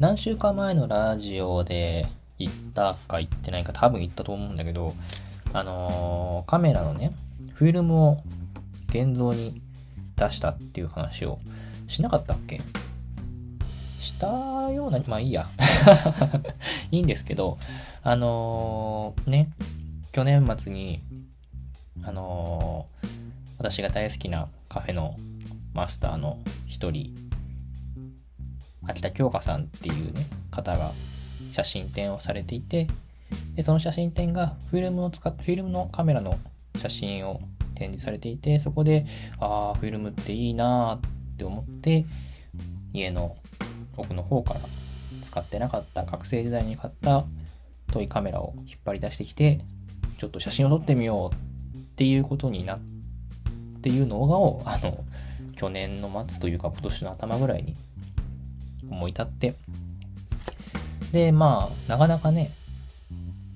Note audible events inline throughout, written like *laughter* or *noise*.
何週間前のラジオで言ったか言ってないか多分言ったと思うんだけど、あのーカメラのね、フィルムを現像に出したっていう話をしなかったっけ？したような、まあいいや。*laughs* いいんですけど、あのーね、去年末に、あのー私が大好きなカフェのマスターの一人、秋田京香さんっていうね、方が写真展をされていて、で、その写真展がフィルムを使っ、フィルムのカメラの写真を展示されていて、そこで、ああ、フィルムっていいなーって思って、家の奥の方から使ってなかった学生時代に買ったトイカメラを引っ張り出してきて、ちょっと写真を撮ってみようっていうことになっていうのを、あの、去年の末というか今年の頭ぐらいに思い立って、で、まあ、なかなかね、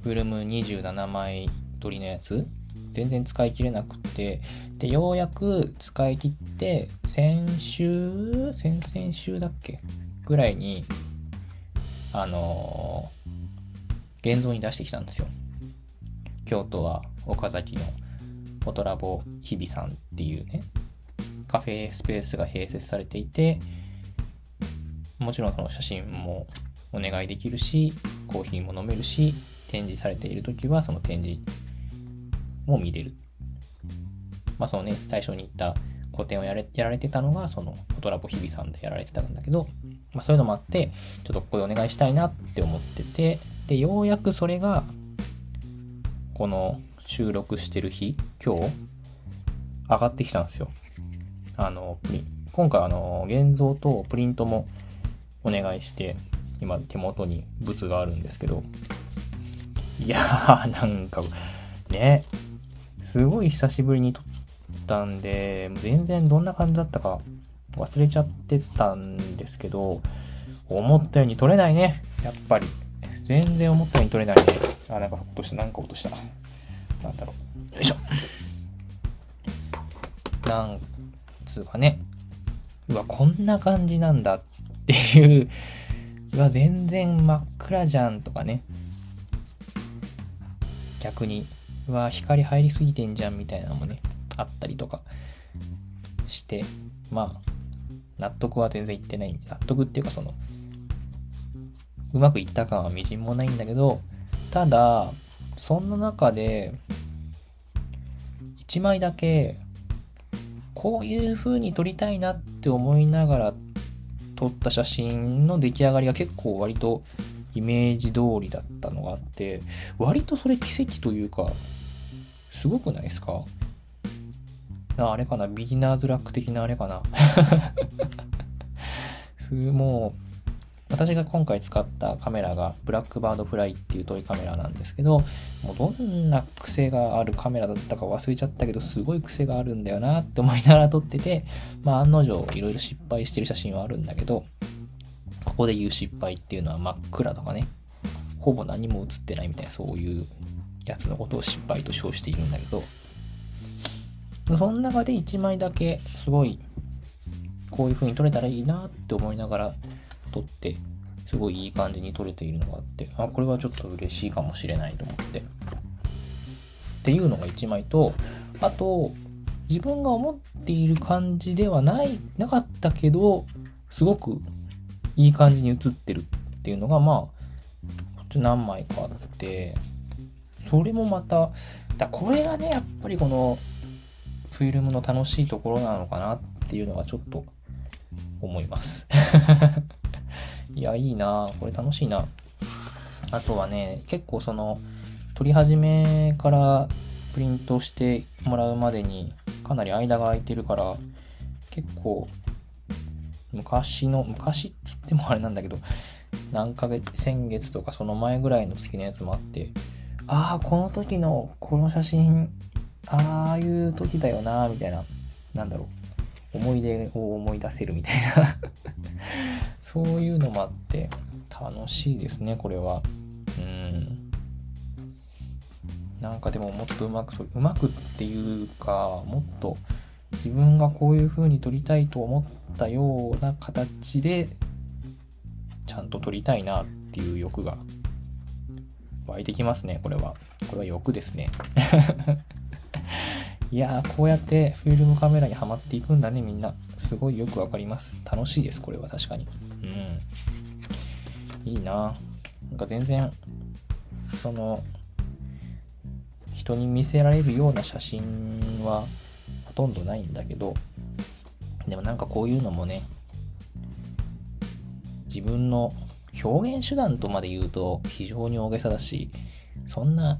フルム27枚撮りのやつ、全然使い切れなくって、で、ようやく使い切って、先週、先々週だっけ？ぐらいに、あのー現像に出してきたんですよ。京都は岡崎のフォトラボ日比さんっていうね、カフェスペースが併設されていて、もちろんその写真もお願いできるし、コーヒーも飲めるし、展示されている時はその展示も見れる。まあそのね、最初に言った個展をやれやられてたのが、そのフォトラボ日比さんでやられてたんだけど、まあそういうのもあって、ちょっとここでお願いしたいなって思ってて、で、ようやくそれが、この収録してる日、今日、上がってきたんですよ。あの、今回あの、現像とプリントもお願いして、今手元に物があるんですけど、いやー、なんか、ね、すごい久しぶりに撮ったんで、全然どんな感じだったか忘れちゃってたんですけど、思ったように撮れないね、やっぱり。全然思ったように撮れないね。あ、なんか落とした、なんか落とした。なんだろう。よいしょ。なんつうかね。うわ、こんな感じなんだっていう。うわ、全然真っ暗じゃんとかね。逆に、うわ、光入りすぎてんじゃんみたいなのもね、あったりとかして、まあ、納得は全然いってない。納得っていうかその、うまくいった感はみじんもないんだけど、ただ、そんな中で、1枚だけ、こういう風に撮りたいなって思いながら撮った写真の出来上がりが結構割とイメージ通りだったのがあって、割とそれ奇跡というか、すごくないですか？なあれかな？ビギナーズラック的なあれかな？*laughs* も、私が今回使ったカメラがブラックバードフライっていうトイカメラなんですけど、もうどんな癖があるカメラだったか忘れちゃったけど、すごい癖があるんだよなって思いながら撮ってて、まあ案の定いろいろ失敗してる写真はあるんだけど、ここで言う失敗っていうのは真っ暗とかね、ほぼ何も映ってないみたいなそういうやつのことを失敗と称しているんだけど、その中で1枚だけすごいこういう風に撮れたらいいなって思いながら撮って、すごいいい感じに撮れているのがあって、あ、これはちょっと嬉しいかもしれないと思って。っていうのが1枚と、あと、自分が思っている感じではない、なかったけど、すごくいい感じに写ってるっていうのが、まあ、こっち何枚かあって、それもまた、だこれがね、やっぱりこの、フィルムの楽しいところなのかなっていうのがちょっと思います。*laughs* いや、いいなこれ楽しいな。あとはね、結構その、撮り始めからプリントしてもらうまでにかなり間が空いてるから、結構、昔の、昔っつってもあれなんだけど、何ヶ月、先月とかその前ぐらいの好きなやつもあって、ああ、この時のこの写真、ああいう時だよな、みたいな、なんだろう、思い出を思い出せるみたいな *laughs* そういうのもあって、楽しいですね、これは。うん。なんかでももっとうまく、うまくっていうか、もっと自分がこういう風に撮りたいと思ったような形で、ちゃんと撮りたいなっていう欲が湧いてきますね、これは。これは欲ですね。いやー、こうやってフィルムカメラにはまっていくんだね、みんな。すごいよくわかります。楽しいです、これは確かに。うん。いいななんか全然、その、人に見せられるような写真はほとんどないんだけど、でもなんかこういうのもね、自分の表現手段とまで言うと非常に大げさだし、そんな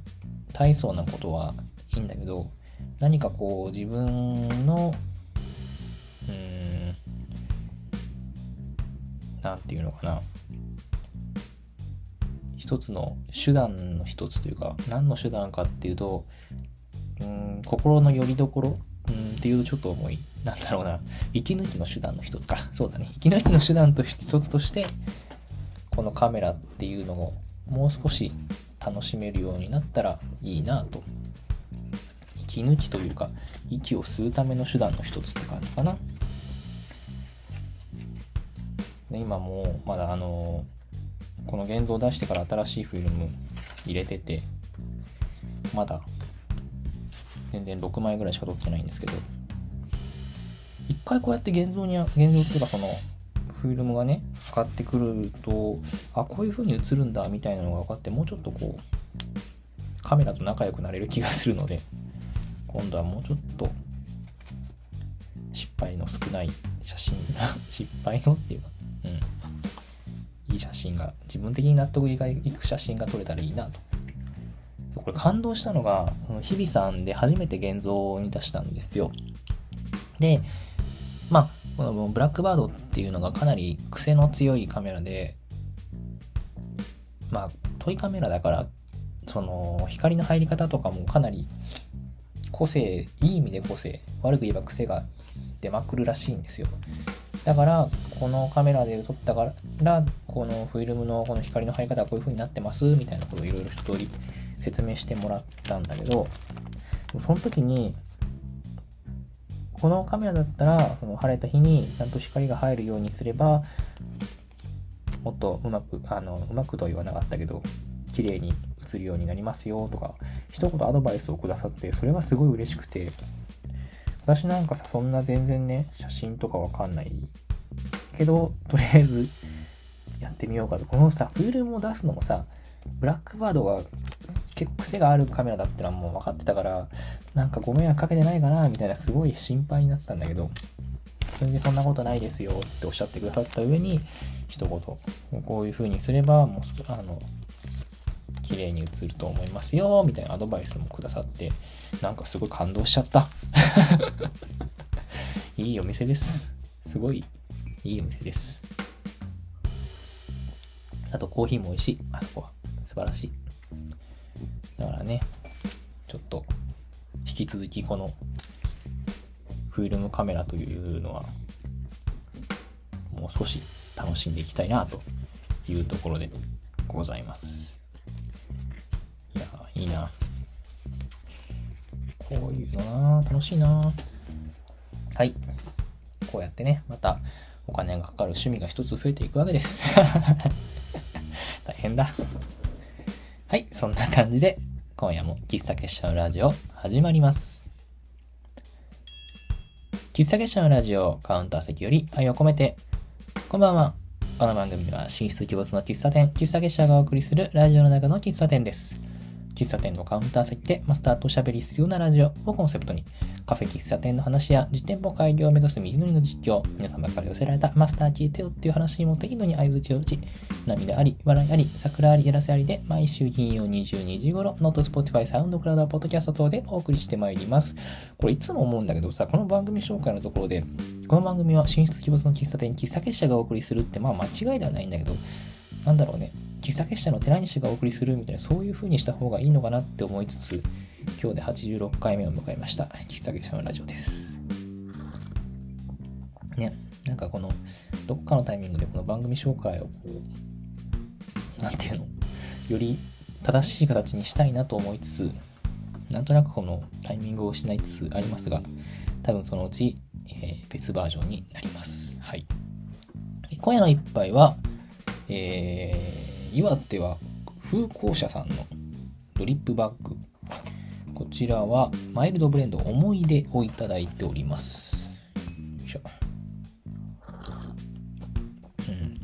大層なことはいいんだけど、何かこう自分の、うん、なんていうのかな。一つの手段の一つというか、何の手段かっていうと、うん、心の拠り所？うんっていうとちょっと重い。なんだろうな。息抜きの手段の一つか。そうだね。息抜きの手段と一つとして、このカメラっていうのをもう少し楽しめるようになったらいいなと。息抜きというか、息を吸うための手段の一つって感じかな。で今もまだあのこの現像を出してから新しいフィルム入れてて、まだ全然6枚ぐらいしか撮ってないんですけど、一回こうやって現像に、現像っていうかその、フィルムがね、かかってくると、あ、こういう風に映るんだみたいなのが分かって、もうちょっとこう、カメラと仲良くなれる気がするので、今度はもうちょっと、失敗の少ない写真、失敗のっていうか、うん、いい写真が、自分的に納得いく写真が撮れたらいいなとこれ感動したのが、日比さんで初めて現像に出したんですよ。で、まあ、このブラックバードっていうのがかなり癖の強いカメラで、まあ、トイカメラだから、その、光の入り方とかもかなり個性、いい意味で個性、悪く言えば癖が出まくるらしいんですよ。だから、このカメラで撮ったから、このフィルムのこの光の入り方はこういう風になってます、みたいなことをいろいろ一通り説明してもらったんだけど、その時に、このカメラだったら、その晴れた日にちゃんと光が入るようにすれば、もっとうまく、あの、うまくとは言わなかったけど、綺麗に映るようになりますよとか、一言アドバイスをくださって、それはすごい嬉しくて、私なんかさ、そんな全然ね、写真とかわかんないけど、とりあえずやってみようかと。このさ、フィルムを出すのもさ、ブラックバードが結構癖があるカメラだってのはもう分かってたから、なんかご迷惑かけてないかなみたいなすごい心配になったんだけど、全然そんなことないですよっておっしゃってくださった上に、一言、こういう風にすれば、もう、あの、綺麗に映ると思いますよ、みたいなアドバイスもくださって、なんかすごい感動しちゃった。*laughs* いいお店です。すごいいいお店です。あとコーヒーも美味しい。あそこは。素晴らしい。だからね、ちょっと引き続きこのフィルムカメラというのはもう少し楽しんでいきたいなというところでございます。いいいな。こういうのな楽しいなはい。こうやってね、またお金がかかる趣味が一つ増えていくわけです。*laughs* 大変だ。はい、そんな感じで、今夜も喫茶結社のラジオ始まります。喫茶結社のラジオカウンター席より愛を込めて、こんばんは。この番組は進出鬼没の喫茶店、喫茶結社がお送りするラジオの中の喫茶店です。喫茶店のカウンター席でマスターとおしゃべりするようなラジオをコンセプトに、カフェ喫茶店の話や実店舗開業を目指す右乗りの実況、皆様から寄せられたマスター聞いてよっていう話にも適度に相づちを打ち、涙あり、笑いあり、サクラあり、やらせありで、毎週金曜22時頃、 note、Spotify、SoundCloud、ポッドキャスト等でお送りしてまいります。これいつも思うんだけどさ、この番組紹介のところで、この番組は神出鬼没の喫茶店、喫茶結社がお送りするって、まあ間違いではないんだけど、なんだろうね、喫茶結社の寺西がお送りするみたいな、そういう風にした方がいいのかなって思いつつ、今日で86回目を迎えました。喫茶結社のラジオです。ね、なんかこの、どっかのタイミングでこの番組紹介をこう、なんていうの、より正しい形にしたいなと思いつつ、なんとなくこのタイミングを失いつつありますが、多分そのうち、えー、別バージョンになります。はい。今夜の一杯は、えー、岩手は風光社さんのドリップバッグ。こちらはマイルドブレンド思い出をいただいております。よいしょ。うん。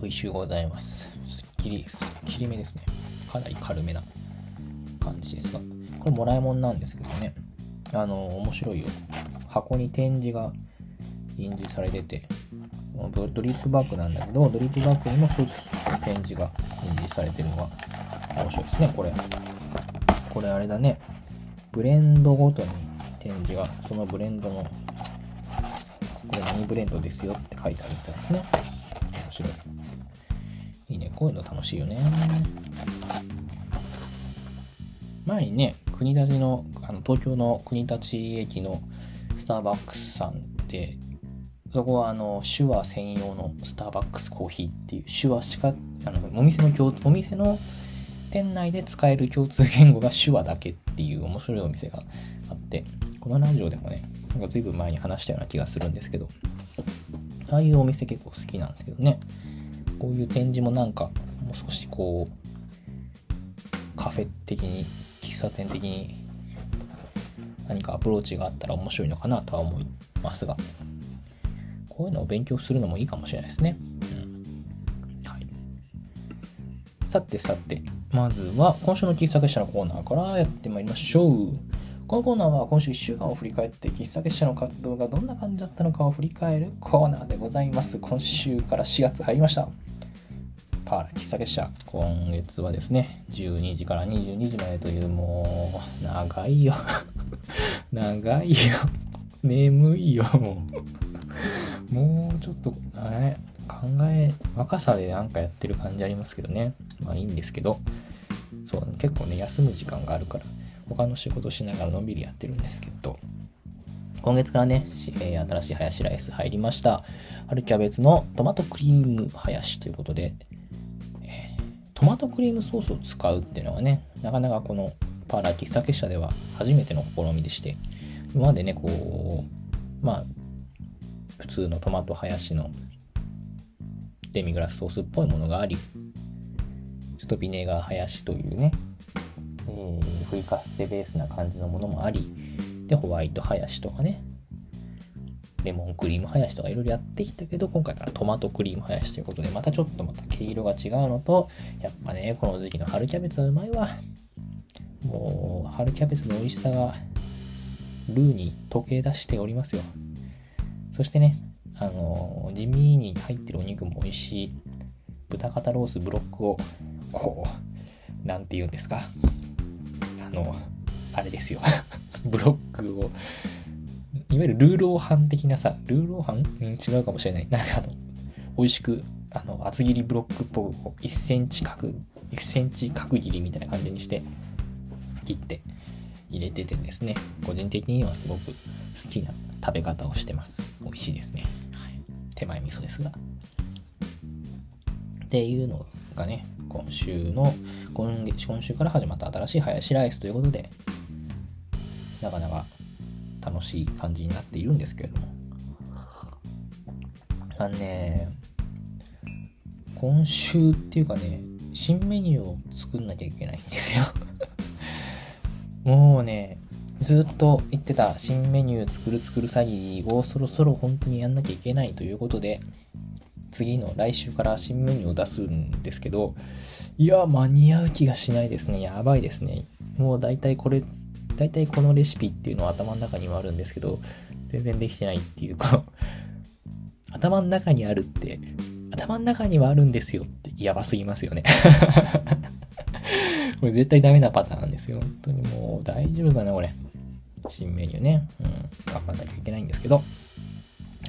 美味しゅうございます。すっきり、すっきりめですね。かなり軽めな感じですが。これもらい物なんですけどね。あの、面白いよ。箱に展示が印字されてて、ドリップバッグなんだけど、ドリップバッグにも一つ展示が印字されてるのが面白いですね、これ。これあれだね。ブレンドごとに展示が、そのブレンドの、これ何ブレンドですよって書いてあるみたいですね。面白い。いいね。こういうの楽しいよね。前にね、国立の、あの東京の国立駅のスターバックスさんで、そこはあの手話専用のスターバックスコーヒーっていう手話しかあのお店の共お店の店内で使える共通言語が手話だけっていう面白いお店があってこのラジオでもねなんか随分前に話したような気がするんですけどああいうお店結構好きなんですけどね。こういう展示もなんかもう少しこうカフェ的に喫茶店的に何かアプローチがあったら面白いのかなとは思いますが。こういうのを勉強するのもいいかもしれないですね。うんはい、さてさて、まずは今週の喫茶結社のコーナーからやってまいりましょう。このコーナーは今週1週間を振り返って喫茶結社の活動がどんな感じだったのかを振り返るコーナーでございます。今週から4月入りました。パーラ喫茶結社。今月はですね、12時から22時までというもう、長いよ *laughs* 長いよ眠いよ、もう。もうちょっと、あれ、考え、若さでなんかやってる感じありますけどね。まあいいんですけど、そう、結構ね、休む時間があるから、他の仕事しながらのんびりやってるんですけど、今月からね、え、新しいハヤシライス入りました。春キャベツのトマトクリームハヤシということで、え、トマトクリームソースを使うっていうのはね、なかなかこのパーラー喫茶結社では初めての試みでして、今までね、こう、まあ、普通のトマトハヤシのデミグラスソースっぽいものがあり、ちょっとビネガーハヤシというね、えー、フリカッセベースな感じのものもあり、で、ホワイトハヤシとかね、レモンクリームハヤシとかいろいろやってきたけど、今回からトマトクリームハヤシということで、またちょっとまた毛色が違うのと、やっぱね、この時期の春キャベツはうまいわ。もう、春キャベツの美味しさがルーに溶け出しておりますよ。そしてね、あの、地味に入ってるお肉も美味しい豚肩ロースブロックを、こう、なんて言うんですか？あの、あれですよ。*laughs* ブロックを、いわゆるルーローハン的なさ、ルーローハン、違うかもしれない。なんかあの、美味しく、あの、厚切りブロックっぽく、1センチ角、1センチ角切りみたいな感じにして、切って、入れててですね、個人的にはすごく好きな食べ方をしてます。美味しいですね。はい、手前味噌ですが。っていうのがね、今週の、今月、今週から始まった新しいハヤシライスということで、なかなか楽しい感じになっているんですけれども。あのね、今週っていうかね、新メニューを作んなきゃいけないんですよもうね、ずっと言ってた新メニュー作る作る詐欺をそろそろ本当にやんなきゃいけないということで、次の来週から新メニューを出すんですけど、いや、間に合う気がしないですね。やばいですね。もう大体これ、大体このレシピっていうのは頭の中にはあるんですけど、全然できてないっていう、この、頭の中にあるって、頭の中にはあるんですよってやばすぎますよねこれ絶対ダメなパターンですよ。本当にもう大丈夫かな、これ。新メニューね。うん。頑張んなきゃいけないんですけど。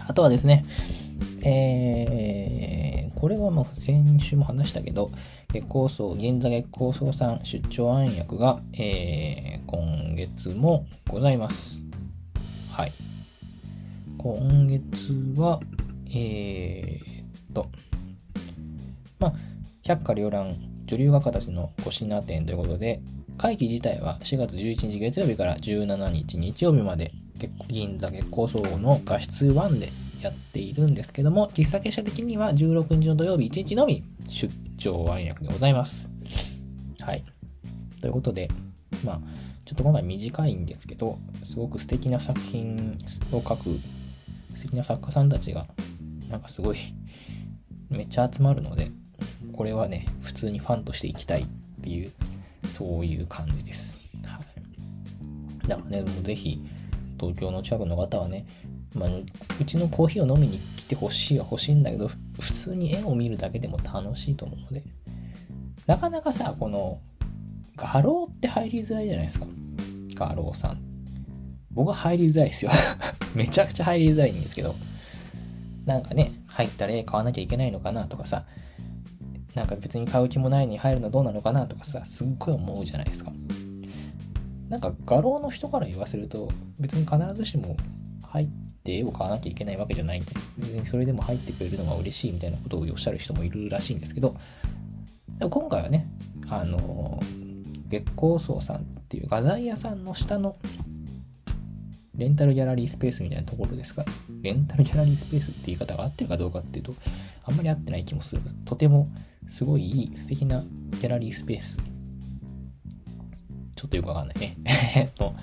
あとはですね、えー、これはもう先週も話したけど、月光荘、銀座月光荘さん出張暗躍が、えー、今月もございます。はい。今月は、えー、っと、まあ、百花繚乱女流画家たちのご品展ということで、会期自体は4月11日月曜日から17日日曜日まで、銀座月光荘の画質1でやっているんですけども、喫茶結社的には16日の土曜日1日のみ出張暗躍でございます。はい。ということで、まあ、ちょっと今回短いんですけど、すごく素敵な作品を書く素敵な作家さんたちが、なんかすごい、めっちゃ集まるので、これはね、普通にファンとしていきたいっていう、そういう感じです。はい。だからね、もうぜひ、東京の近くの方はね、まあ、うちのコーヒーを飲みに来てほしいは欲しいんだけど、普通に絵を見るだけでも楽しいと思うので、なかなかさ、この、画廊って入りづらいじゃないですか。画廊さん。僕は入りづらいですよ *laughs* めちゃくちゃ入りづらいんですけど、なんかね、入ったら絵買わなきゃいけないのかなとかさ、なんか別に買う気もないに入るのどうなのかなとかさ、すっごい思うじゃないですか。なんか画廊の人から言わせると、別に必ずしも入って絵を買わなきゃいけないわけじゃないんで、別にそれでも入ってくれるのが嬉しいみたいなことをおっしゃる人もいるらしいんですけど、でも今回はね、あの、月光荘さんっていう画材屋さんの下のレンタルギャラリースペースみたいなところですが、レンタルギャラリースペースって言い方が合ってるかどうかっていうと、あんまり合ってない気もする。とてもすごいいい素敵なギャラリースペース。ちょっとよくわかんないね。*laughs* えっと、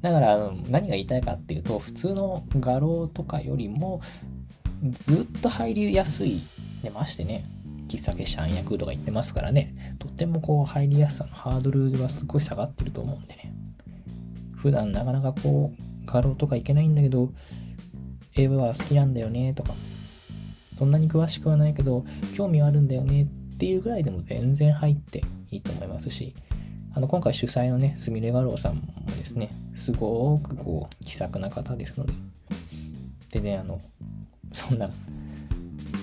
だから何が言いたいかっていうと、普通の画廊とかよりもずっと入りやすい。でましてね、喫茶結社暗躍とか言ってますからね、とってもこう入りやすさのハードルはすごい下がってると思うんでね。普段なかなかこう、画廊とか行けないんだけど、絵は好きなんだよねとか、そんなに詳しくはないけど、興味はあるんだよねっていうぐらいでも全然入っていいと思いますし、あの、今回主催のね、すみれ画廊さんもですね、すごくこう、気さくな方ですので、でね、あの、そんな、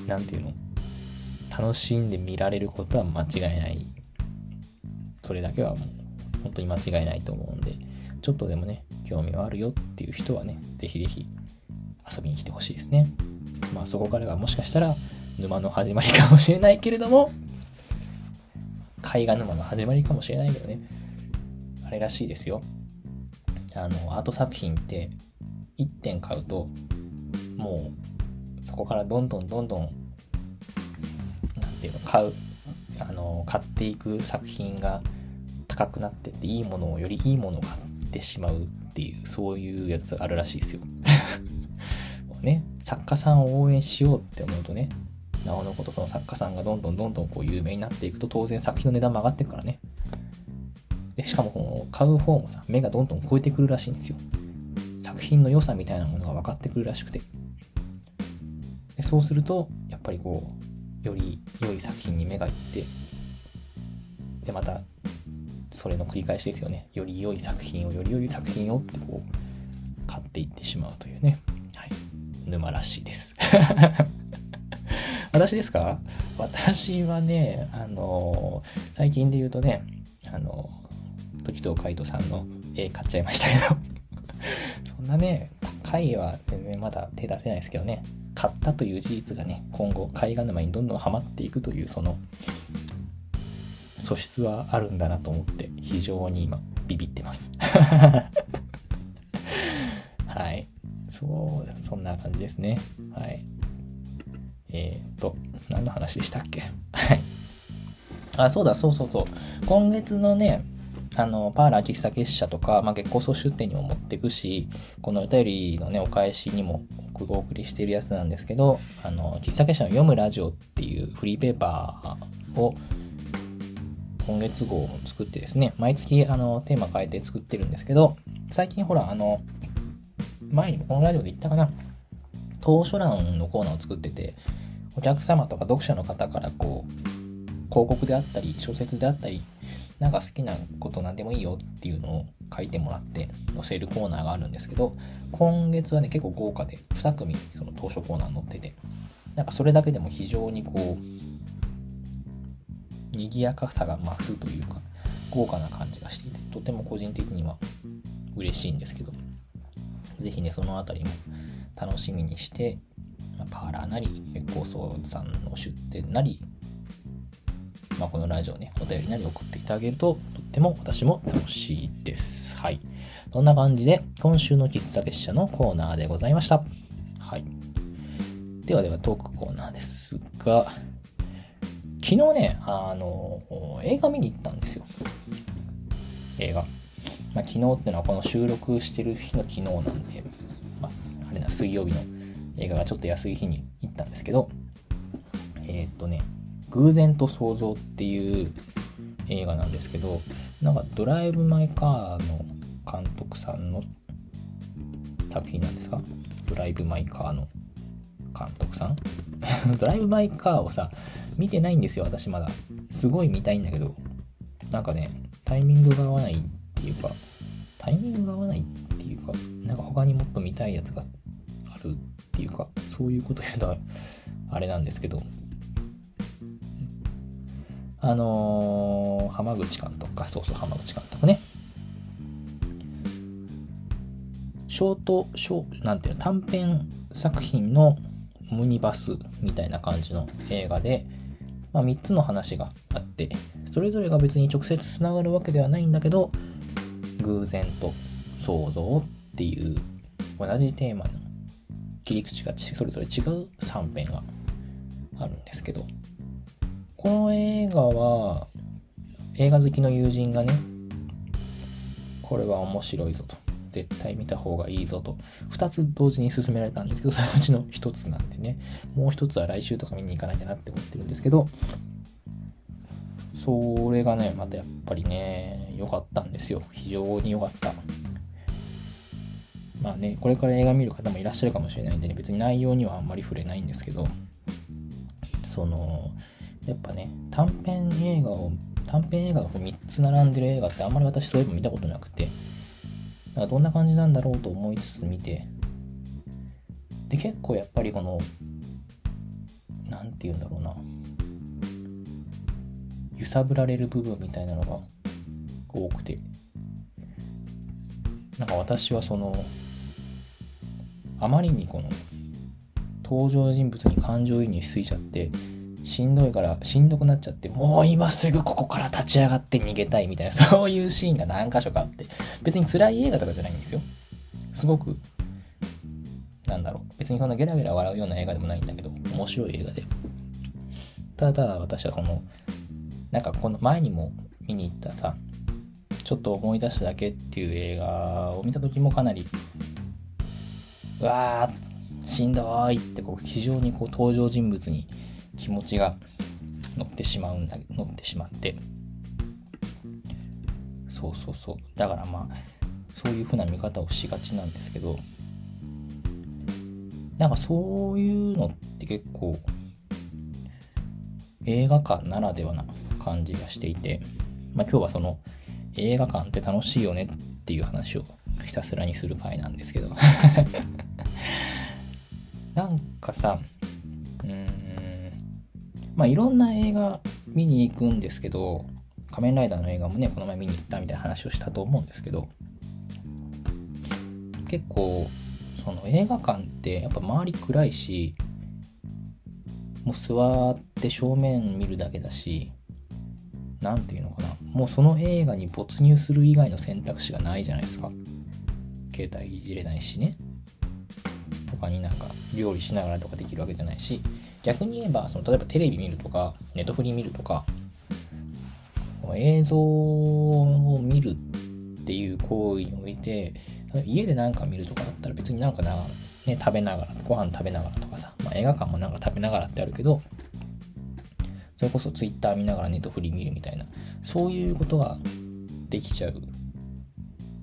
なんていうの、楽しんで見られることは間違いない。それだけはもう、本当に間違いないと思うんで、ちょっとでもね、興味があるよっていう人はね、ぜひぜひ遊びに来てほしいですね。まあそこからがもしかしたら沼の始まりかもしれないけれども、絵画沼の始まりかもしれないけどね、あれらしいですよ。あの、アート作品って1点買うと、もうそこからどんどんどんどん、なんていうの、買う、あの、買っていく作品が高くなってって、いいものをよりいいものを買ってしまうっていう、そういうやつがあるらしいですよ。ね、作家さんを応援しようって思うとね、なおのことその作家さんがどんどんどんどんこう有名になっていくと当然作品の値段も上がっていくからね。でしかもこの買う方もさ、目がどんどん超えてくるらしいんですよ。作品の良さみたいなものが分かってくるらしくて。でそうすると、やっぱりこう、より良い作品に目がいって、で、またそれの繰り返しですよね。より良い作品を、より良い作品をってこう、買っていってしまうというね。沼らしいです。*laughs* 私ですか？私はね、あのー、最近で言うとね、あのー、時藤海人さんの絵買っちゃいましたけど。*laughs* そんなね、高いは全然まだ手出せないですけどね、買ったという事実がね、今後、絵画沼にどんどんハマっていくという、その、素質はあるんだなと思って非常に今ビビってます。*laughs* はい。そうそんな感じですね。はい。えっ、と何の話でしたっけ？*laughs* はい。あそうだそうそうそう。今月のねあの、パーラー喫茶結社とか、まあ、月光総出店にも持ってくし、このお便りのね、お返しにもお送りしてるやつなんですけど、あの、喫茶結社の読むラジオっていうフリーペーパーを、今月号を作ってですね、毎月あのテーマ変えて作ってるんですけど、最近ほら、あの、前にもこのラジオで言ったかな、当書欄のコーナーを作ってて、お客様とか読者の方からこう、広告であったり、小説であったり、なんか好きなこと何でもいいよっていうのを書いてもらって載せるコーナーがあるんですけど、今月はね、結構豪華で2組その当初コーナー載ってて、なんかそれだけでも非常にこう、賑やかさが増すというか、豪華な感じがしていて、とても個人的には嬉しいんですけど、ぜひね、そのあたりも楽しみにして、パーラーなり、月光荘さんの出店なり、まあ、このラジオね、お便りなり送っていただけると、とっても私も楽しいです。はい。そんな感じで、今週の喫茶結社のコーナーでございました。はい。ではではトークコーナーですが、昨日ね、あの、映画見に行ったんですよ。映画。まあ、昨日っていうのはこの収録してる日の昨日なんで、まあ、あれな、水曜日の映画がちょっと安い日に行ったんですけど、えー、っとね、偶然と想像っていう映画なんですけど、なんかドライブ・マイ・カーの監督さんの作品なんですか？ドライブ・マイ・カーの監督さん？*laughs* ドライブ・マイ・カーをさ、見てないんですよ、私まだ。すごい見たいんだけど、なんかね、タイミングが合わないっていうか、タイミングが合わないっていうか、なんか他にもっと見たいやつがあるっていうか、そういうこと言うとあれなんですけど、あのー、浜口監督か、そうそう、浜口監督ね。ショート、ショー、なんていうの、短編作品のムニバスみたいな感じの映画で、まあ、3つの話があって、それぞれが別に直接つながるわけではないんだけど、偶然と想像っていう同じテーマの切り口がそれぞれ違う。3編があるんですけど、この映画は映画好きの友人がね、これは面白いぞと。絶対見た方がいいぞと、2つ同時に進められたんですけど、そのうちの1つなんでね、もう1つは来週とか見に行かなきゃなって思ってるんですけど、それがね、またやっぱりね、良かったんですよ。非常に良かった。まあね、これから映画見る方もいらっしゃるかもしれないんでね、別に内容にはあんまり触れないんですけど、その、やっぱね、短編映画を、短編映画が3つ並んでる映画ってあんまり私そういえば見たことなくて、なんかどんな感じなんだろうと思いつつ見て、で、結構やっぱりこの、なんて言うんだろうな、揺さぶられる部分みたいなのが多くて、なんか私はその、あまりにこの、登場人物に感情移入しすぎちゃって、しんどいから、しんどくなっちゃって、もう今すぐここから立ち上がって逃げたいみたいな、*laughs* そういうシーンが何箇所かあって、別に辛い映画とかじゃないんですよ。すごく、なんだろう、別にそんなゲラゲラ笑うような映画でもないんだけど、面白い映画で。ただ私はこの、なんかこの前にも見に行ったさ、ちょっと思い出しただけっていう映画を見た時もかなり、うわー、しんどいってこう非常にこう登場人物に気持ちが乗ってしまうんだ乗ってしまって。そうそうそう。だからまあそういう風な見方をしがちなんですけどなんかそういうのって結構映画館ならではな感じがしていて、まあ、今日はその映画館って楽しいよねっていう話をひたすらにする回なんですけど。*laughs* なんかさうんまあいろんな映画見に行くんですけど仮面ライダーの映画もねこの前見に行ったみたいな話をしたと思うんですけど結構その映画館ってやっぱ周り暗いしもう座って正面見るだけだし何て言うのかな。もうその映画に没入する以外の選択肢がないじゃないですか。携帯いじれないしね。他になんか料理しながらとかできるわけじゃないし。逆に言えばその例えばテレビ見るとかネットフリ見るとか映像を見るっていう行為において家で何か見るとかだったら別になんかな、ね、食べながらご飯食べながらとかさ、まあ、映画館もなんか食べながらってあるけどそれこそ Twitter 見ながらネットフリー見るみたいなそういうことができちゃう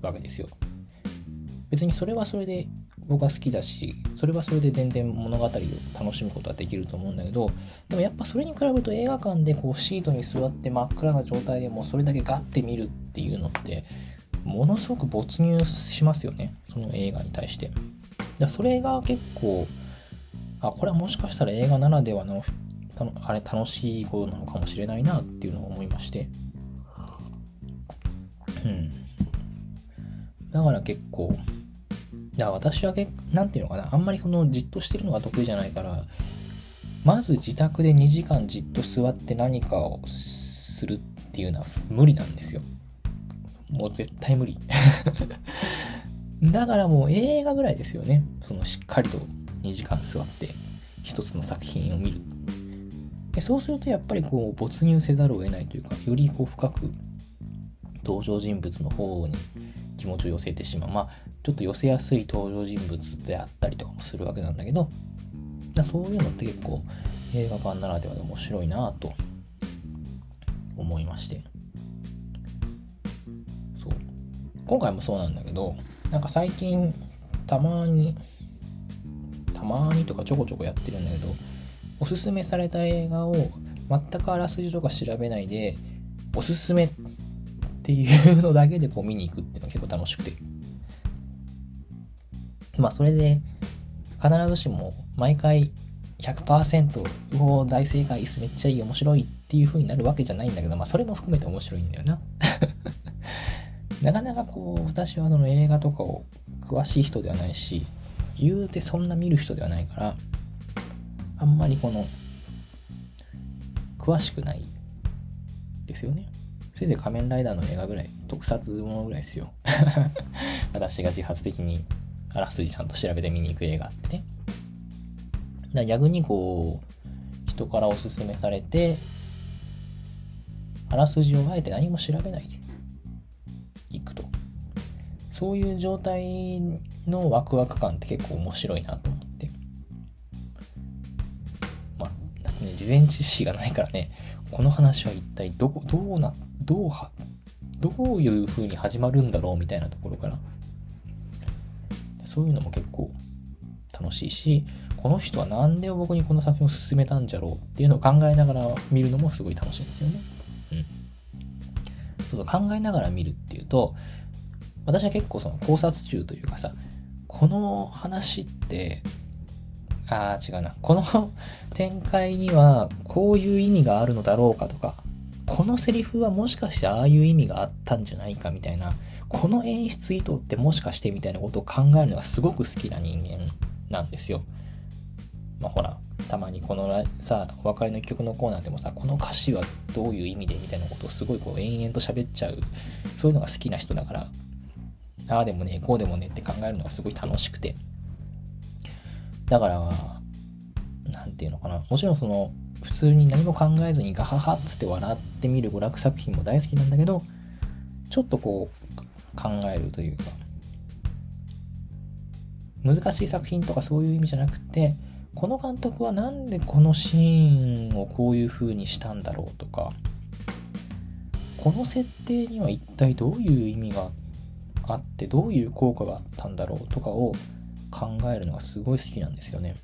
わけですよ。別にそれはそれで僕は好きだしそれはそれで全然物語を楽しむことはできると思うんだけどでもやっぱそれに比べると映画館でこうシートに座って真っ暗な状態でもそれだけガッて見るっていうのってものすごく没入しますよね。その映画に対して。だそれが結構あこれはもしかしたら映画ならではのあれ楽しいことなのかもしれないなっていうのを思いましてうんだから結構だから私はけ、なんていうのかな、あんまりそのじっとしてるのが得意じゃないから、まず自宅で2時間じっと座って何かをするっていうのは無理なんですよ。もう絶対無理。*laughs* だからもう映画ぐらいですよね。そのしっかりと2時間座って一つの作品を見る。でそうするとやっぱりこう没入せざるを得ないというか、よりこう深く登場人物の方に気持ちを寄せてしまう。まあ、ちょっと寄せやすい登場人物であったりとかもするわけなんだけど、そういうのって結構映画館ならではで面白いなと思いまして。そう。今回もそうなんだけど、なんか最近たまに、たまにとかちょこちょこやってるんだけど、おすすめされた映画を全くあらすじとか調べないで、おすすめっていうのだけでこう見に行くっていうのが結構楽しくて。まあそれで必ずしも毎回100%を大正解すめっちゃいい面白いっていう風になるわけじゃないんだけど、まあそれも含めて面白いんだよな。*laughs* なかなかこう私はその映画とかを詳しい人ではないし、言うてそんな見る人ではないから、あんまりこの、詳しくないですよね。せいぜい仮面ライダーの映画ぐらい、特撮ものぐらいですよ。*laughs* 私が自発的にあらすじちゃんと調べて見に行く映画ってね。だ逆にこう、人からおすすめされて、あらすじをあえて何も調べないで行くと。そういう状態のワクワク感って結構面白いなと事前知識がないからね、この話は一体ど、どうな、どうは、どういう風に始まるんだろうみたいなところからそういうのも結構楽しいし、この人は何で僕にこの作品を勧めたんじゃろうっていうのを考えながら見るのもすごい楽しいんですよね。うん。そうそう、考えながら見るっていうと、私は結構その考察中というかさ、この話って、ああ、違うな。この展開にはこういう意味があるのだろうかとか、このセリフはもしかしてああいう意味があったんじゃないかみたいな、この演出意図ってもしかしてみたいなことを考えるのがすごく好きな人間なんですよ。まあほら、たまにこのさ、お別れの曲のコーナーでもさ、この歌詞はどういう意味でみたいなことをすごいこう延々と喋っちゃう、そういうのが好きな人だから、ああでもね、こうでもねって考えるのがすごい楽しくて。だから、なんていうのかな。もちろんその、普通に何も考えずにガハハっつって笑ってみる娯楽作品も大好きなんだけど、ちょっとこう、考えるというか難しい作品とかそういう意味じゃなくてこの監督は何でこのシーンをこういう風にしたんだろうとかこの設定には一体どういう意味があってどういう効果があったんだろうとかを考えるのがすごい好きなんですよね。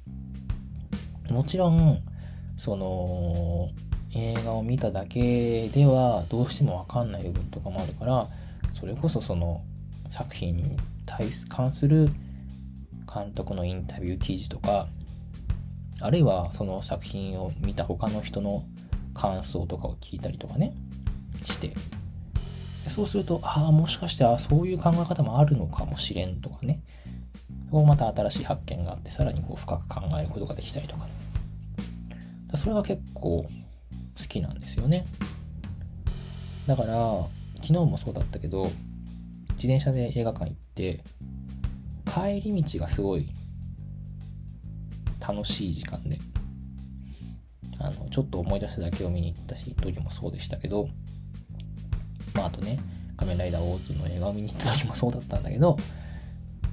もちろんその映画を見ただけではどうしてもわかんない部分とかもあるからそれこそその作品に対関する監督のインタビュー記事とかあるいはその作品を見た他の人の感想とかを聞いたりとかねして。そうするとああもしかしてあそういう考え方もあるのかもしれんとかね。そこまた新しい発見があってさらにこう深く考えることができたりとか。それが結構好きなんですよね。だから昨日もそうだったけど、自転車で映画館行って、帰り道がすごい楽しい時間で、あの、ちょっと思い出しただけを見に行ったし、時もそうでしたけど、まああとね、仮面ライダーオーツの映画を見に行った時もそうだったんだけど、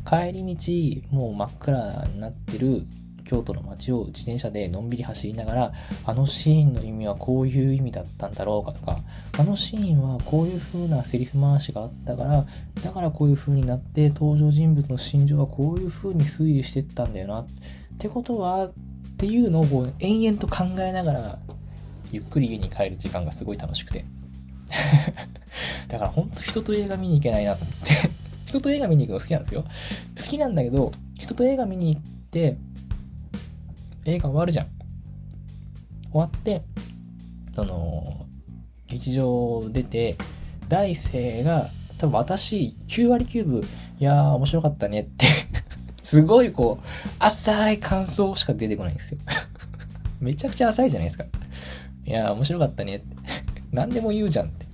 帰り道、もう真っ暗になってる京都の街を自転車でのんびり走りながら、あのシーンの意味はこういう意味だったんだろうかとか、あのシーンはこういう風なセリフ回しがあったから、だからこういう風になって登場人物の心情はこういう風に推理してったんだよな。ってことは、っていうのをこう延々と考えながら、ゆっくり家に帰る時間がすごい楽しくて。*laughs* だからほんと人と映画見に行けないなって人と映画見に行くの好きなんですよ。好きなんだけど、人と映画見に行って、映画終わるじゃん。終わって、その、日常出て、大生が、多分私、9割9分、いやー、面白かったねって *laughs* すごいこう、浅い感想しか出てこないんですよ *laughs* めちゃくちゃ浅いじゃないですか。いやー、面白かったねって *laughs* 何でも言うじゃんって。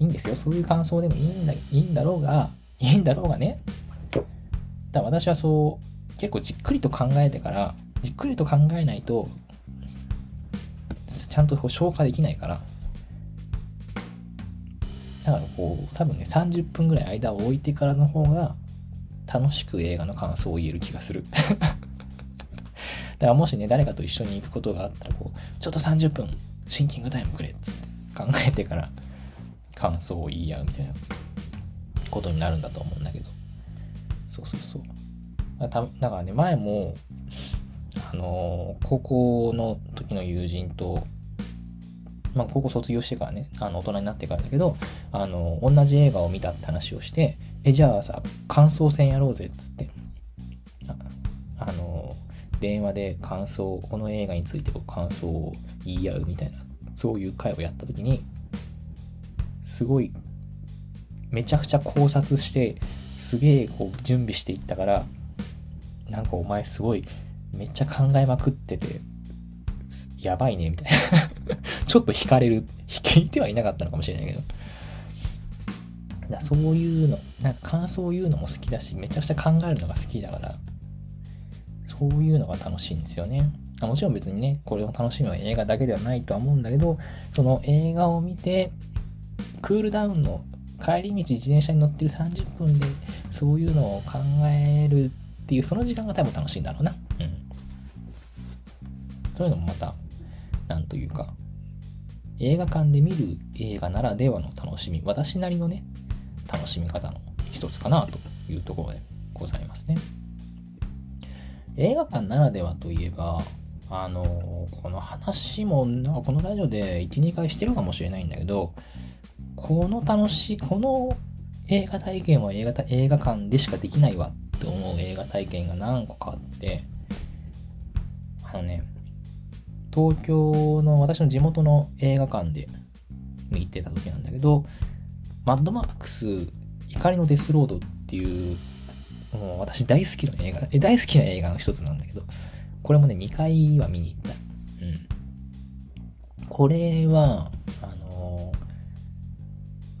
い、いんですよ。そういう感想でもいいんだ、いいんだろうが、いいんだろうがね。だ私はそう結構じっくりと考えてからじっくりと考えないとちゃんとこう消化できないからだからこう多分ね30分ぐらい間を置いてからの方が楽しく映画の感想を言える気がする *laughs* だからもしね誰かと一緒に行くことがあったらこうちょっと30分シンキングタイムくれっつって考えてから感想を言い合うみたいなことになるんだと思うんだけど。そうそうそう。だからね前もあの高校の時の友人とまあ、高校卒業してからね、あの、大人になってからだけど、あの、同じ映画を見たって話をして、え、じゃあさ、感想戦やろうぜっつって、ああの、電話で感想、この映画について感想を言い合うみたいな、そういう会をやった時に、すごい、めちゃくちゃ考察して、すげえこう準備していったから、なんかお前すごい、めっちゃ考えまくってて、やばいね、みたいな *laughs* ちょっと惹かれる。引いてはいなかったのかもしれないけど。だそういうの、なんか感想を言うのも好きだし、めちゃくちゃ考えるのが好きだから、そういうのが楽しいんですよね。もちろん別にね、これを楽しむのは映画だけではないとは思うんだけど、その映画を見て、クールダウンの帰り道自転車に乗ってる30分で、そういうのを考えるっていう、その時間が多分楽しいんだろうな。うん。そういうのもまたなんというか、映画館で見る映画ならではの楽しみ、私なりのね、楽しみ方の一つかなというところでございますね。映画館ならではといえば、あのこの話も、なんかこのラジオで1、2回してるかもしれないんだけど、この楽しい、この映画体験は映画映画館でしかできないわって思う映画体験が何個かあって、あのね、東京の私の地元の映画館で見てた時なんだけど、マッドマックス怒りのデスロードっていう、もう私大好きな映画、大好きな映画の一つなんだけど、これもね、2回は見に行った。うん。これは、あの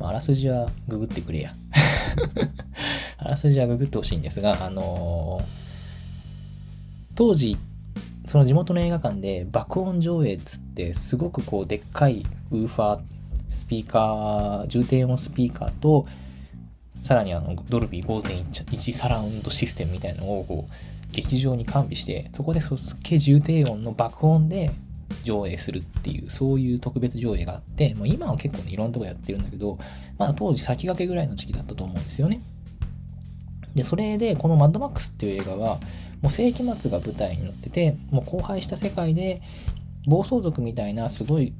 ー、あらすじはググってくれや。*laughs* あらすじはググってほしいんですが、あのー、当時その地元の映画館で爆音上映っつってすごくこうでっかいウーファースピーカー重低音スピーカーとさらにあのドルビー5.1サラウンドシステムみたいなのをこう劇場に完備してそこですっげえ重低音の爆音で上映するっていうそういう特別上映があってもう今は結構ねいろんなとこやってるんだけどまだ当時先駆けぐらいの時期だったと思うんですよね。でそれでこのマッドマックスっていう映画はもう世紀末が舞台になってて、もう荒廃した世界で、暴走族みたいなすごい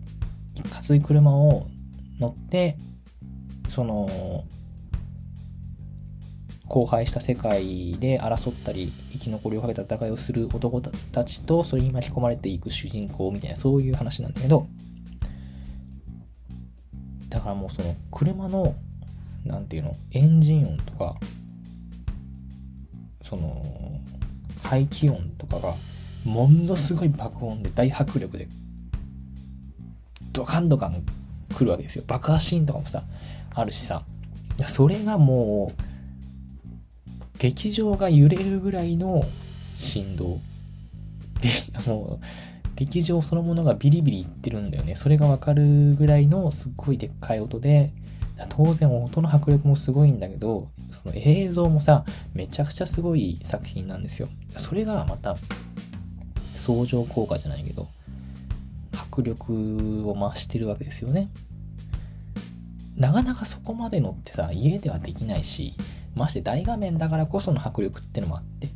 いかつい車を乗って、その、荒廃した世界で争ったり生き残りをかけた戦いをする男たちとそれに巻き込まれていく主人公みたいなそういう話なんだけどだからもうその車の何て言うのエンジン音とかその排気音とかがものすごい爆音で大迫力でドカンドカン来るわけですよ。爆破シーンとかもさあるしさ。それがもう劇場が揺れるぐらいの振動。でもう劇場そのものがビリビリいってるんだよね。それがわかるぐらいのすっごいでっかい音で当然音の迫力もすごいんだけどその映像もさめちゃくちゃすごい作品なんですよ。それがまた相乗効果じゃないけど迫力を増してるわけですよね。なかなかそこまでのってさ家ではできないしまして大画面だからこその迫力ってのもあって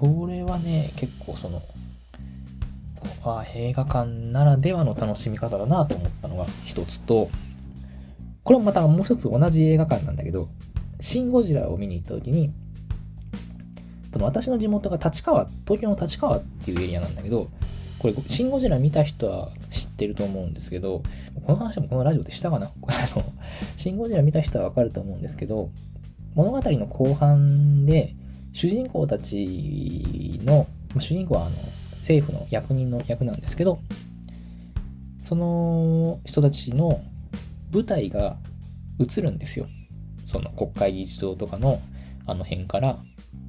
それはね結構そのあ映画館ならではの楽しみ方だなと思ったのが一つとこれもまたもう一つ同じ映画館なんだけどシン・ゴジラを見に行った時にその私の地元が立川、東京の立川っていうエリアなんだけど、これ、シン・ゴジラ見た人は知ってると思うんですけど、この話もこのラジオでしたかな、*laughs* シン・ゴジラ見た人はわかると思うんですけど、物語の後半で、主人公たちの、主人公はあの政府の役人の役なんですけど、その人たちの舞台が映るんですよ。その国会議事堂とかのあの辺から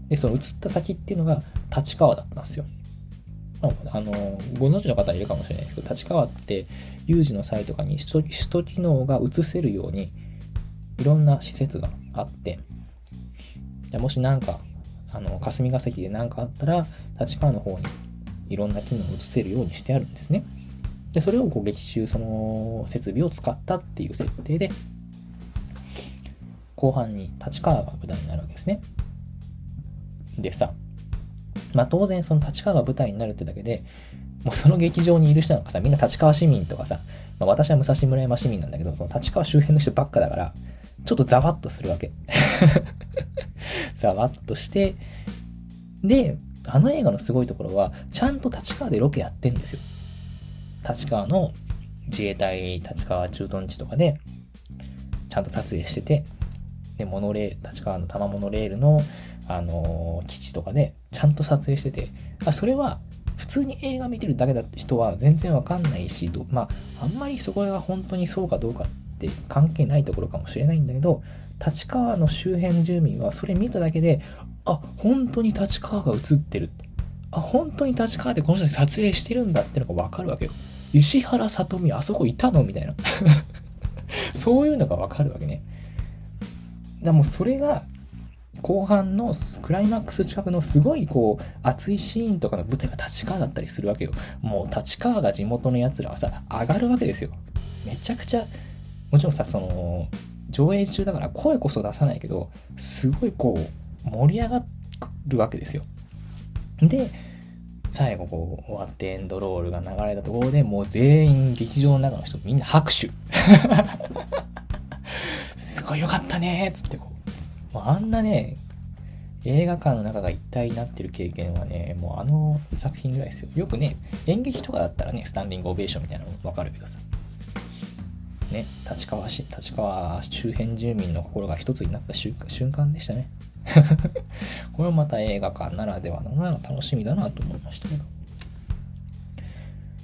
で、その移った先っていうのが立川だったんですよ。あの、ご存知の方いるかもしれないですけど、立川って有事の際とかに首都首都機能が移せるようにいろんな施設があって、じゃもし何か、あの、霞が関で何かあったら、立川の方にいろんな機能を移せるようにしてあるんですね。で、それをこう撃中、その設備を使ったっていう設定で、後半に立川が舞台になるわけですね。でさ、まあ当然その立川が舞台になるってだけで、もうその劇場にいる人なんかさ、みんな立川市民とかさ、まあ、私は武蔵村山市民なんだけど、その立川周辺の人ばっかだから、ちょっとざわっとするわけ。*laughs* ざわっとして、で、あの映画のすごいところは、ちゃんと立川でロケやってんですよ。立川の自衛隊立川駐屯地とかで、ちゃんと撮影してて、で、モノレール、立川の玉モノレールの、あのー、基地とかで、ちゃんと撮影してて、あそれは、普通に映画見てるだけだって人は全然わかんないし、まあ、あんまりそこが本当にそうかどうかっって関係ないところかもしれないんだけど、立川の周辺住民はそれ見ただけで、あ、本当に立川が映ってるって。あ、本当に立川でこの人に撮影してるんだってのがわかるわけよ。石原さとみ、あそこいたのみたいな。*laughs* そういうのがわかるわけね。だもうそれが、後半のクライマックス近くのすごいこう熱いシーンとかの舞台が立川だったりするわけよ。もう立川が地元の奴らはさ、上がるわけですよ。めちゃくちゃ、もちろんさ、その、上映中だから声こそ出さないけど、すごいこう、盛り上がるわけですよ。で、最後こう終わってエンドロールが流れたところでもう全員劇場の中の人みんな拍手 *laughs* すごいよかったねつってこう。もうあんなね、映画館の中が一体になってる経験はね、もうあの作品ぐらいですよ。よくね、演劇とかだったらね、スタンディングオベーションみたいなのもわかるけどさ。ね、立川市、立川周辺住民の心が一つになった瞬間でしたね。*laughs* これもまた映画館ならではの楽しみだなと思いましたけど。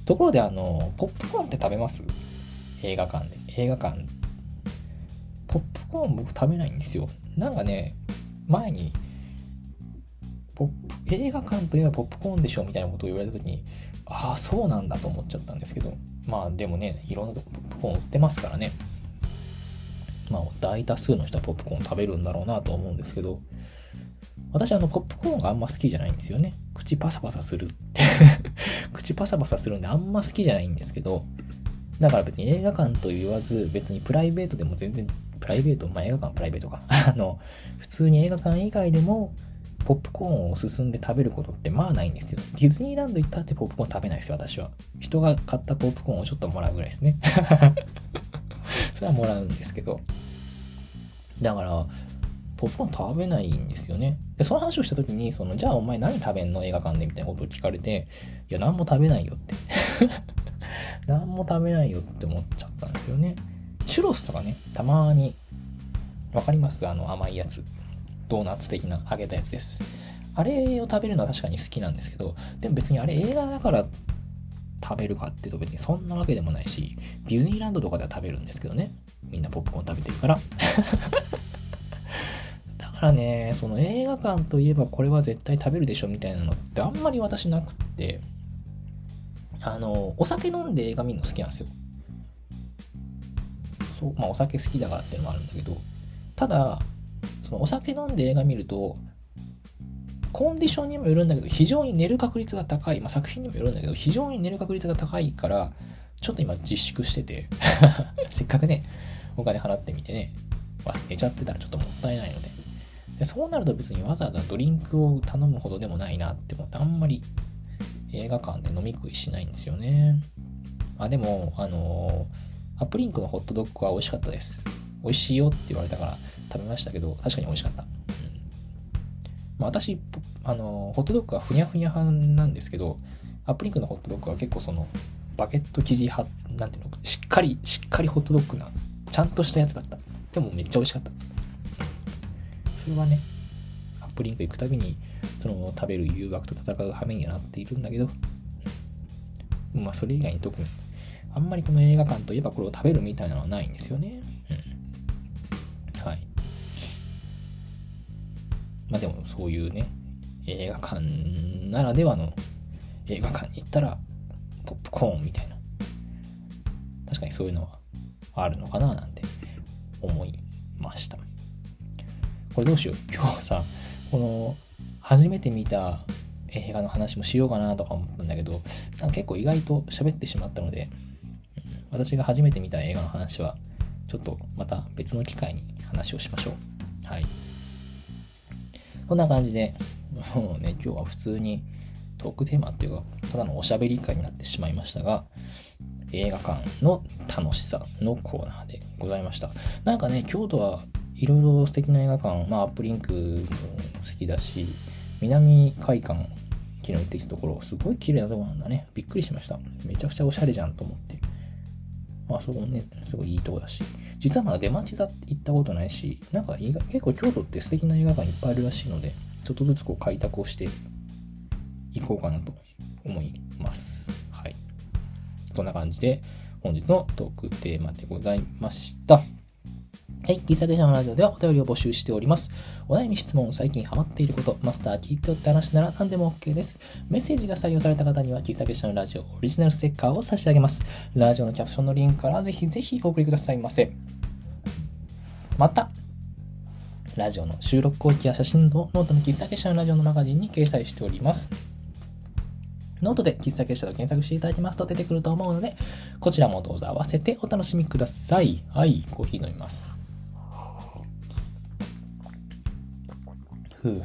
ところで、あの、ポップコーンって食べます？映画館で。映画館。ポップコーン僕食べないんですよ。なんかね、前に、ポップ映画館といえばポップコーンでしょみたいなことを言われた時に、ああ、そうなんだと思っちゃったんですけど、まあでもね、いろんなとこポップコーン売ってますからね。まあ、大多数の人はポップコーン食べるんだろうなと思うんですけど、私あの、ポップコーンがあんま好きじゃないんですよね。口パサパサするって *laughs* 口パサパサするんであんま好きじゃないんですけど、だから別に映画館と言わず、別にプライベートでも全然、プライベート、まあ映画館プライベートか。*laughs* あの、普通に映画館以外でも、ポップコーンを進んで食べることってまあないんですよ。ディズニーランド行ったってポップコーン食べないですよ、私は。人が買ったポップコーンをちょっともらうぐらいですね。*laughs* それはもらうんですけど。だから、ポップコーン食べないんですよね。で、その話をした時に、その、じゃあお前何食べんの？映画館でみたいなことを聞かれて、いや、何も食べないよって。*laughs* 何も食べないよって思っちゃったんですよね。チュロスとかね、たまに、わかります？あの甘いやつ。ドーナツ的な揚げたやつです。あれを食べるのは確かに好きなんですけど、でも別にあれ映画だから食べるかっていうと別にそんなわけでもないし、ディズニーランドとかでは食べるんですけどね。みんなポップコーン食べてるから。*laughs* だからね、その映画館といえばこれは絶対食べるでしょみたいなのってあんまり私なくって、あの、お酒飲んで映画見るの好きなんですよ。そう、まあお酒好きだからっていうのもあるんだけど、ただ、そのお酒飲んで映画見ると、コンディションにもよるんだけど、非常に寝る確率が高い。まあ、作品にもよるんだけど、非常に寝る確率が高いから、ちょっと今自粛してて *laughs* せっかくね、お金払ってみてね、寝ちゃってたらちょっともったいないので。でそうなると別にわざわざドリンクを頼むほどでもないなって思って、あんまり映画館で飲み食いしないんですよね。あ、でも、あのー、アップリンクのホットドッグは美味しかったです。美味しいよって言われたから食べましたけど、確かに美味しかった。うんまあ、私、あの、ホットドッグはふにゃふにゃ派なんですけど、アップリンクのホットドッグは結構その、バケット生地派、なんていうの、しっかり、しっかりホットドッグな、ちゃんとしたやつだった。でもめっちゃ美味しかった。それはね、アップリンク行くたびに、その食べる誘惑と戦う羽目にはなっているんだけど、まあそれ以外に特に、あんまりこの映画館といえばこれを食べるみたいなのはないんですよね。まあでもそういうね、映画館ならではの映画館に行ったらポップコーンみたいな。確かにそういうのはあるのかななんて思いました。これどうしよう。今日さこの初めて見た映画の話もしようかなとか思ったんだけどなんか結構意外と喋ってしまったので、私が初めて見た映画の話はちょっとまた別の機会に話をしましょう。はい。こんな感じでもうね今日は普通にトークテーマっていうかただのおしゃべり会になってしまいましたが映画館の楽しさのコーナーでございました。なんかね京都はいろいろ素敵な映画館まあアップリンクも好きだし南海館昨日行ってきたところすごい綺麗なとこなんだね。びっくりしました。めちゃくちゃおしゃれじゃんと思って。まあそこもねすごいいいとこだし。実はまだ出町座行ったことないしなんか結構京都って素敵な映画館いっぱいあるらしいのでちょっとずつこう開拓をしていこうかなと思います。はい。そんな感じで本日のトークテーマでございました。はい。喫茶店のラジオではお便りを募集しております。お悩み、質問、最近ハマっていること、マスター聞いておって話なら何でも OK です。メッセージが採用された方には、喫茶店のラジオオリジナルステッカーを差し上げます。ラジオのキャプションのリンクからぜひぜひお送りくださいませ。また、ラジオの収録後記や写真の喫茶店のラジオのマガジンに掲載しております。ノートで喫茶結社と検索していただきますと出てくると思うので、こちらもどうぞ合わせてお楽しみください。はい、コーヒー飲みます。は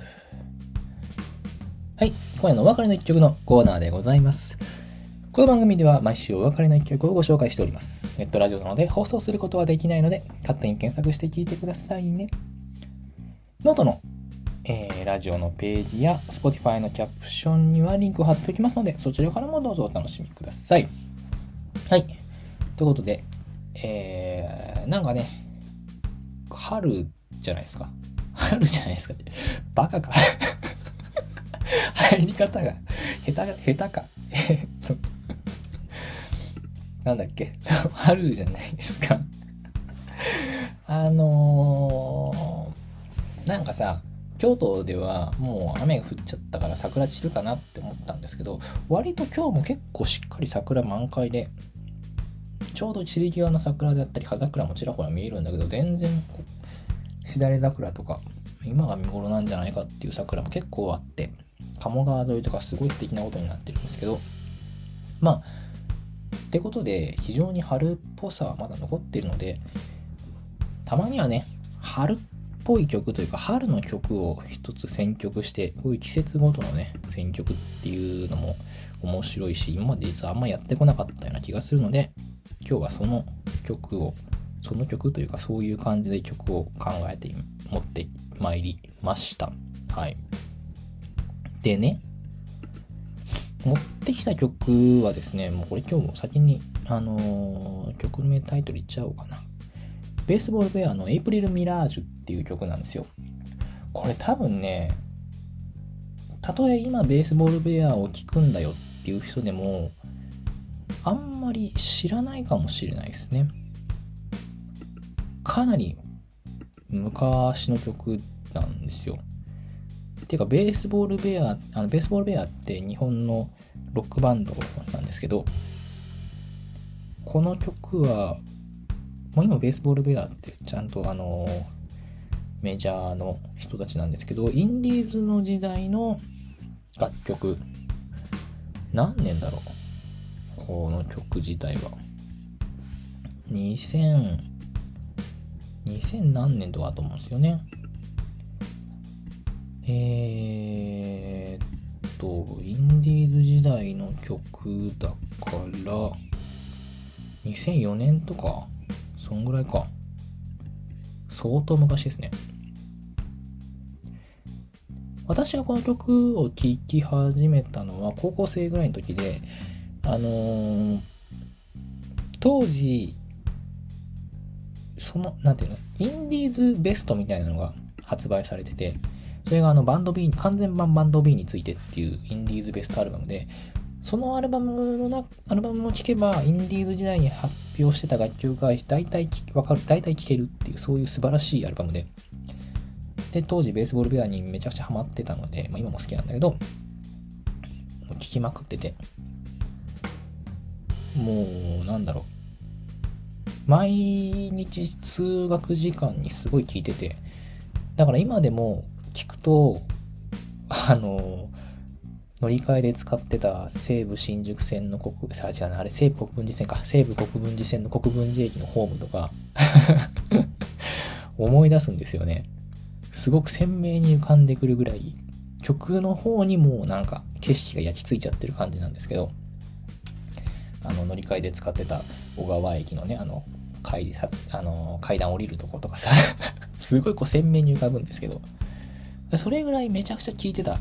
い、今夜のお別れの一曲のコーナーでございます。この番組では毎週お別れの一曲をご紹介しております。ネットラジオなので放送することはできないので、勝手に検索して聴いてくださいね。ノートの、えー、ラジオのページや Spotify のキャプションにはリンクを貼っておきますので、そちらからもどうぞお楽しみください。はい。ということで、えー、なんかね、春じゃないですか。あるじゃないですか。バカか。入り方が、下手、下手か。えっと、なんだっけそう、春じゃないですか。あのー、なんかさ、京都ではもう雨が降っちゃったから桜散るかなって思ったんですけど、割と今日も結構しっかり桜満開で、ちょうど散り際の桜であったり、葉桜もちらほら見えるんだけど、全然しだれ桜とか、今が見頃なんじゃないかっていう桜も結構あって、鴨川沿いとかすごい素敵なことになってるんですけど、まあ、ってことで、非常に春っぽさはまだ残ってるので、たまにはね、春っぽい曲というか、春の曲を一つ選曲して、こういう季節ごとのね、選曲っていうのも面白いし、今まで実はあんまやってこなかったような気がするので、今日はその曲をその曲というかそういう感じで曲を考えて持ってまいりました。はい。でね、持ってきた曲はですね、もうこれ今日も先に、あのー、曲名タイトル言っちゃおうかな。ベースボールベアのエイプリル・ミラージュっていう曲なんですよ。これ多分ね、たとえ今ベースボールベアを聴くんだよっていう人でも、あんまり知らないかもしれないですね。かなり昔の曲なんですよ。ていうか、ベースボールベア、あのベースボールベアって日本のロックバンドなんですけど、この曲は、もう今ベースボールベアってちゃんとあの、メジャーの人たちなんですけど、インディーズの時代の楽曲、何年だろう？この曲自体は。2000、2000何年とかだと思うんですよね。えー、っと、インディーズ時代の曲だから、2004年とか、そんぐらいか。相当昔ですね。私がこの曲を聴き始めたのは高校生ぐらいの時で、あのー、当時、その、なんていうの、インディーズベストみたいなのが発売されてて、それがあのバンド B、完全版バンド B についてっていうインディーズベストアルバムで、そのアルバムのな、アルバムを聴けば、インディーズ時代に発表してた楽曲が大体わかる、大体聴けるっていう、そういう素晴らしいアルバムで、で、当時ベースボールベアにめちゃくちゃハマってたので、まあ、今も好きなんだけど、聞きまくってて、もう、なんだろう。毎日通学時間にすごい聞いてて、だから今でも聞くと、あの、乗り換えで使ってた西武新宿線の国、さあ違うな、あれ西武国分寺線か、西武国分寺線の国分寺駅のホームとか *laughs* 思い出すんですよね。すごく鮮明に浮かんでくるぐらい、曲の方にもうなんか景色が焼き付いちゃってる感じなんですけど、あの乗り換えで使ってた小川駅のね、あの階あの階段降りるとことかさ *laughs* すごいこう鮮明に浮かぶんですけど、それぐらいめちゃくちゃ聴いてた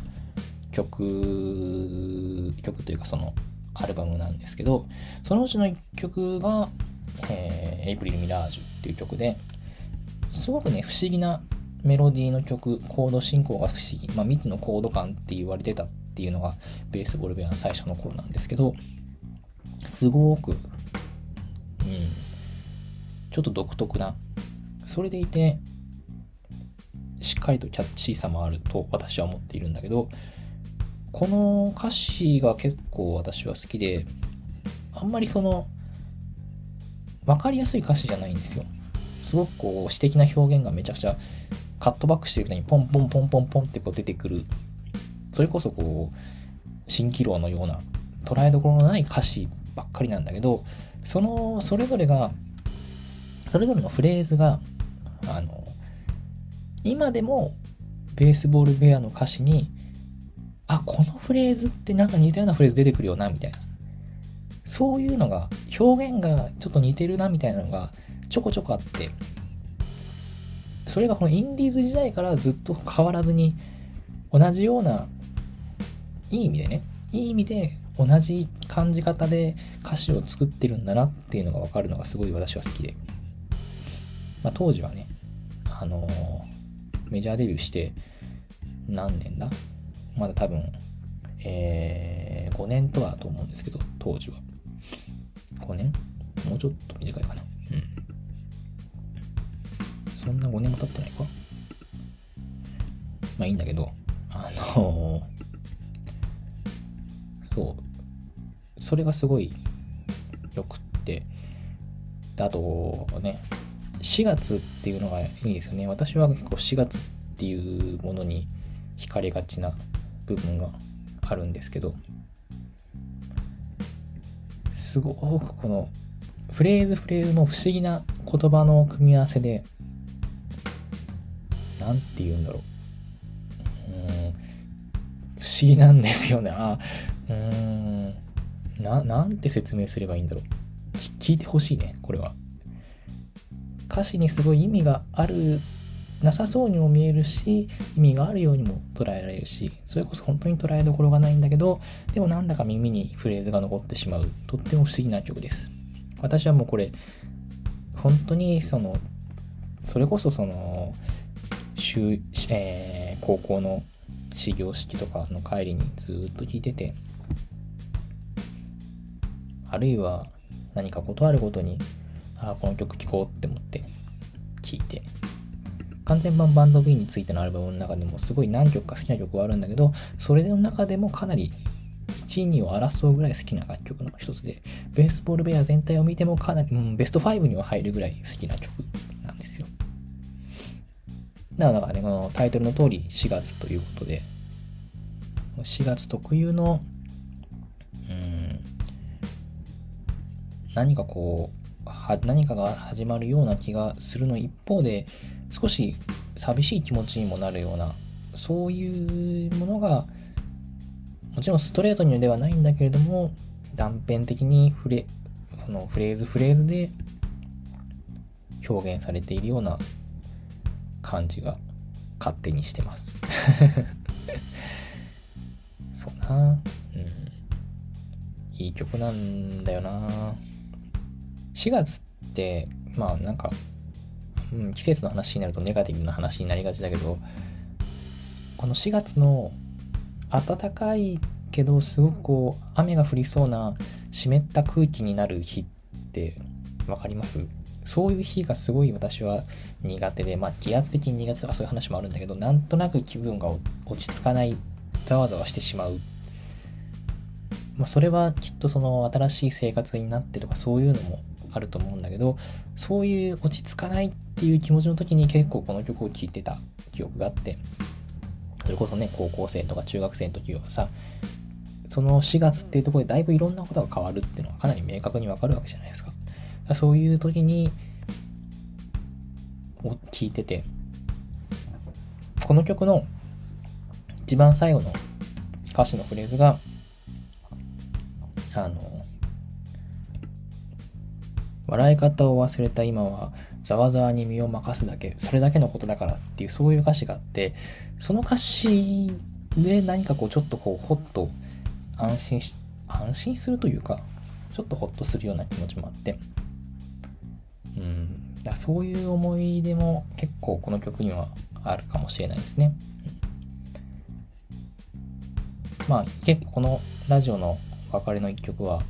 曲、曲というかそのアルバムなんですけど、そのうちの1曲が、えー、エイプリル・ミラージュっていう曲で、すごくね、不思議なメロディーの曲、コード進行が不思議、まあ、未知のコード感って言われてたっていうのがベースボールベアの最初の頃なんですけど、すごく、うん、ちょっと独特な、それでいて、しっかりとキャッチーさもあると私は思っているんだけど、この歌詞が結構私は好きで、あんまりその、わかりやすい歌詞じゃないんですよ。すごくこう詩的な表現がめちゃくちゃカットバックしてる間にポンポンポンポンポンってこう出てくる。それこそこう、蜃気楼のような捉えどころのない歌詞ばっかりなんだけど、その、それぞれが、それぞれのフレーズが、あの、今でもベースボールベアの歌詞にあ、このフレーズってなんか似たようなフレーズ出てくるよな、みたいな。そういうのが、表現がちょっと似てるな、みたいなのがちょこちょこあって、それがこのインディーズ時代からずっと変わらずに、同じような、いい意味でね、いい意味で同じ感じ方で歌詞を作ってるんだなっていうのがわかるのがすごい私は好きで。まあ当時はね、あのー、メジャーデビューして何年だ？まだ多分、えー、5年とはと思うんですけど、当時は。5年？もうちょっと短いかな。うん。そんな5年も経ってないか？まあいいんだけど、あのー、そう。それがすごいよくって、あとね、4月っていうのがいいですよね。私は結構4月っていうものに惹かれがちな部分があるんですけどすごくこのフレーズフレーズの不思議な言葉の組み合わせで何て言うんだろう。うん。不思議なんですよね。あうん。ななんて説明すればいいんだろう。聞いてほしいねこれは。歌詞にすごい意味があるなさそうにも見えるし、意味があるようにも捉えられるし、それこそ本当に捉えどころがないんだけど、でもなんだか耳にフレーズが残ってしまう、とっても不思議な曲です。私はもうこれ、本当にその、それこそその、えー、高校の始業式とかの帰りにずっと聴いてて、あるいは何か断るごとに、ああ、この曲聴こうって思って聴いて、完全版バンド B についてのアルバムの中でもすごい何曲か好きな曲はあるんだけど、それの中でもかなり1位、2を争うぐらい好きな楽曲の一つで、ベースボールベア全体を見てもかなり、うん、ベスト5には入るぐらい好きな曲なんですよ。だからね、このタイトルの通り4月ということで、4月特有の、何かこうは、何かが始まるような気がするの一方で、少し寂しい気持ちにもなるようなそういうものがもちろんストレートにではないんだけれども断片的にフレそのフレーズフレーズで表現されているような感じが勝手にしてます。*laughs* そうな。うん。いい曲なんだよな。4月ってまあなんかうん、季節の話になるとネガティブな話になりがちだけど、この4月の暖かいけどすごくこう雨が降りそうな湿った空気になる日ってわかります？そういう日がすごい私は苦手で、まあ気圧的に苦手とかそういう話もあるんだけど、なんとなく気分が落ち着かない、ざわざわしてしまう。まあそれはきっとその新しい生活になってとかそういうのもあると思うんだけど、そういう落ち着かないっていう気持ちの時に結構この曲を聴いてた記憶があって、それこそね、高校生とか中学生の時はさ、その4月っていうところでだいぶいろんなことが変わるっていうのはかなり明確にわかるわけじゃないですか。そういう時に、を聞いてて、この曲の一番最後の歌詞のフレーズが、あの、笑い方を忘れた今は、ざわざわに身を任すだけ、それだけのことだからっていう、そういう歌詞があって、その歌詞で何かこう、ちょっとこう、ほっと安心し、安心するというか、ちょっとほっとするような気持ちもあって、うん、だそういう思い出も結構この曲にはあるかもしれないですね。まあ結構このラジオの別れの一曲は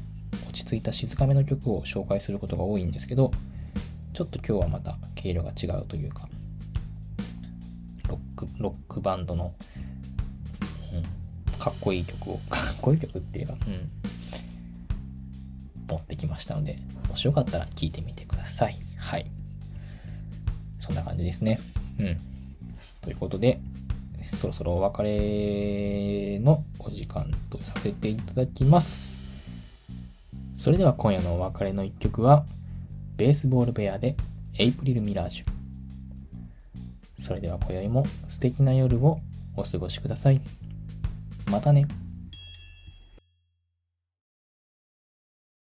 落ち着いた静かめの曲を紹介することが多いんですけど、ちょっと今日はまた毛色が違うというか、ロック、ロックバンドの、うん、かっこいい曲を、*laughs* かっこいい曲っていうか、うん、持ってきましたので、もしよかったら聴いてみてください。はい。そんな感じですね。うん。ということで、そろそろお別れのお時間とさせていただきます。それでは今夜のお別れの一曲は、ベースボールベアでエイプリルミラージュ。それでは今宵も素敵な夜をお過ごしください。またね。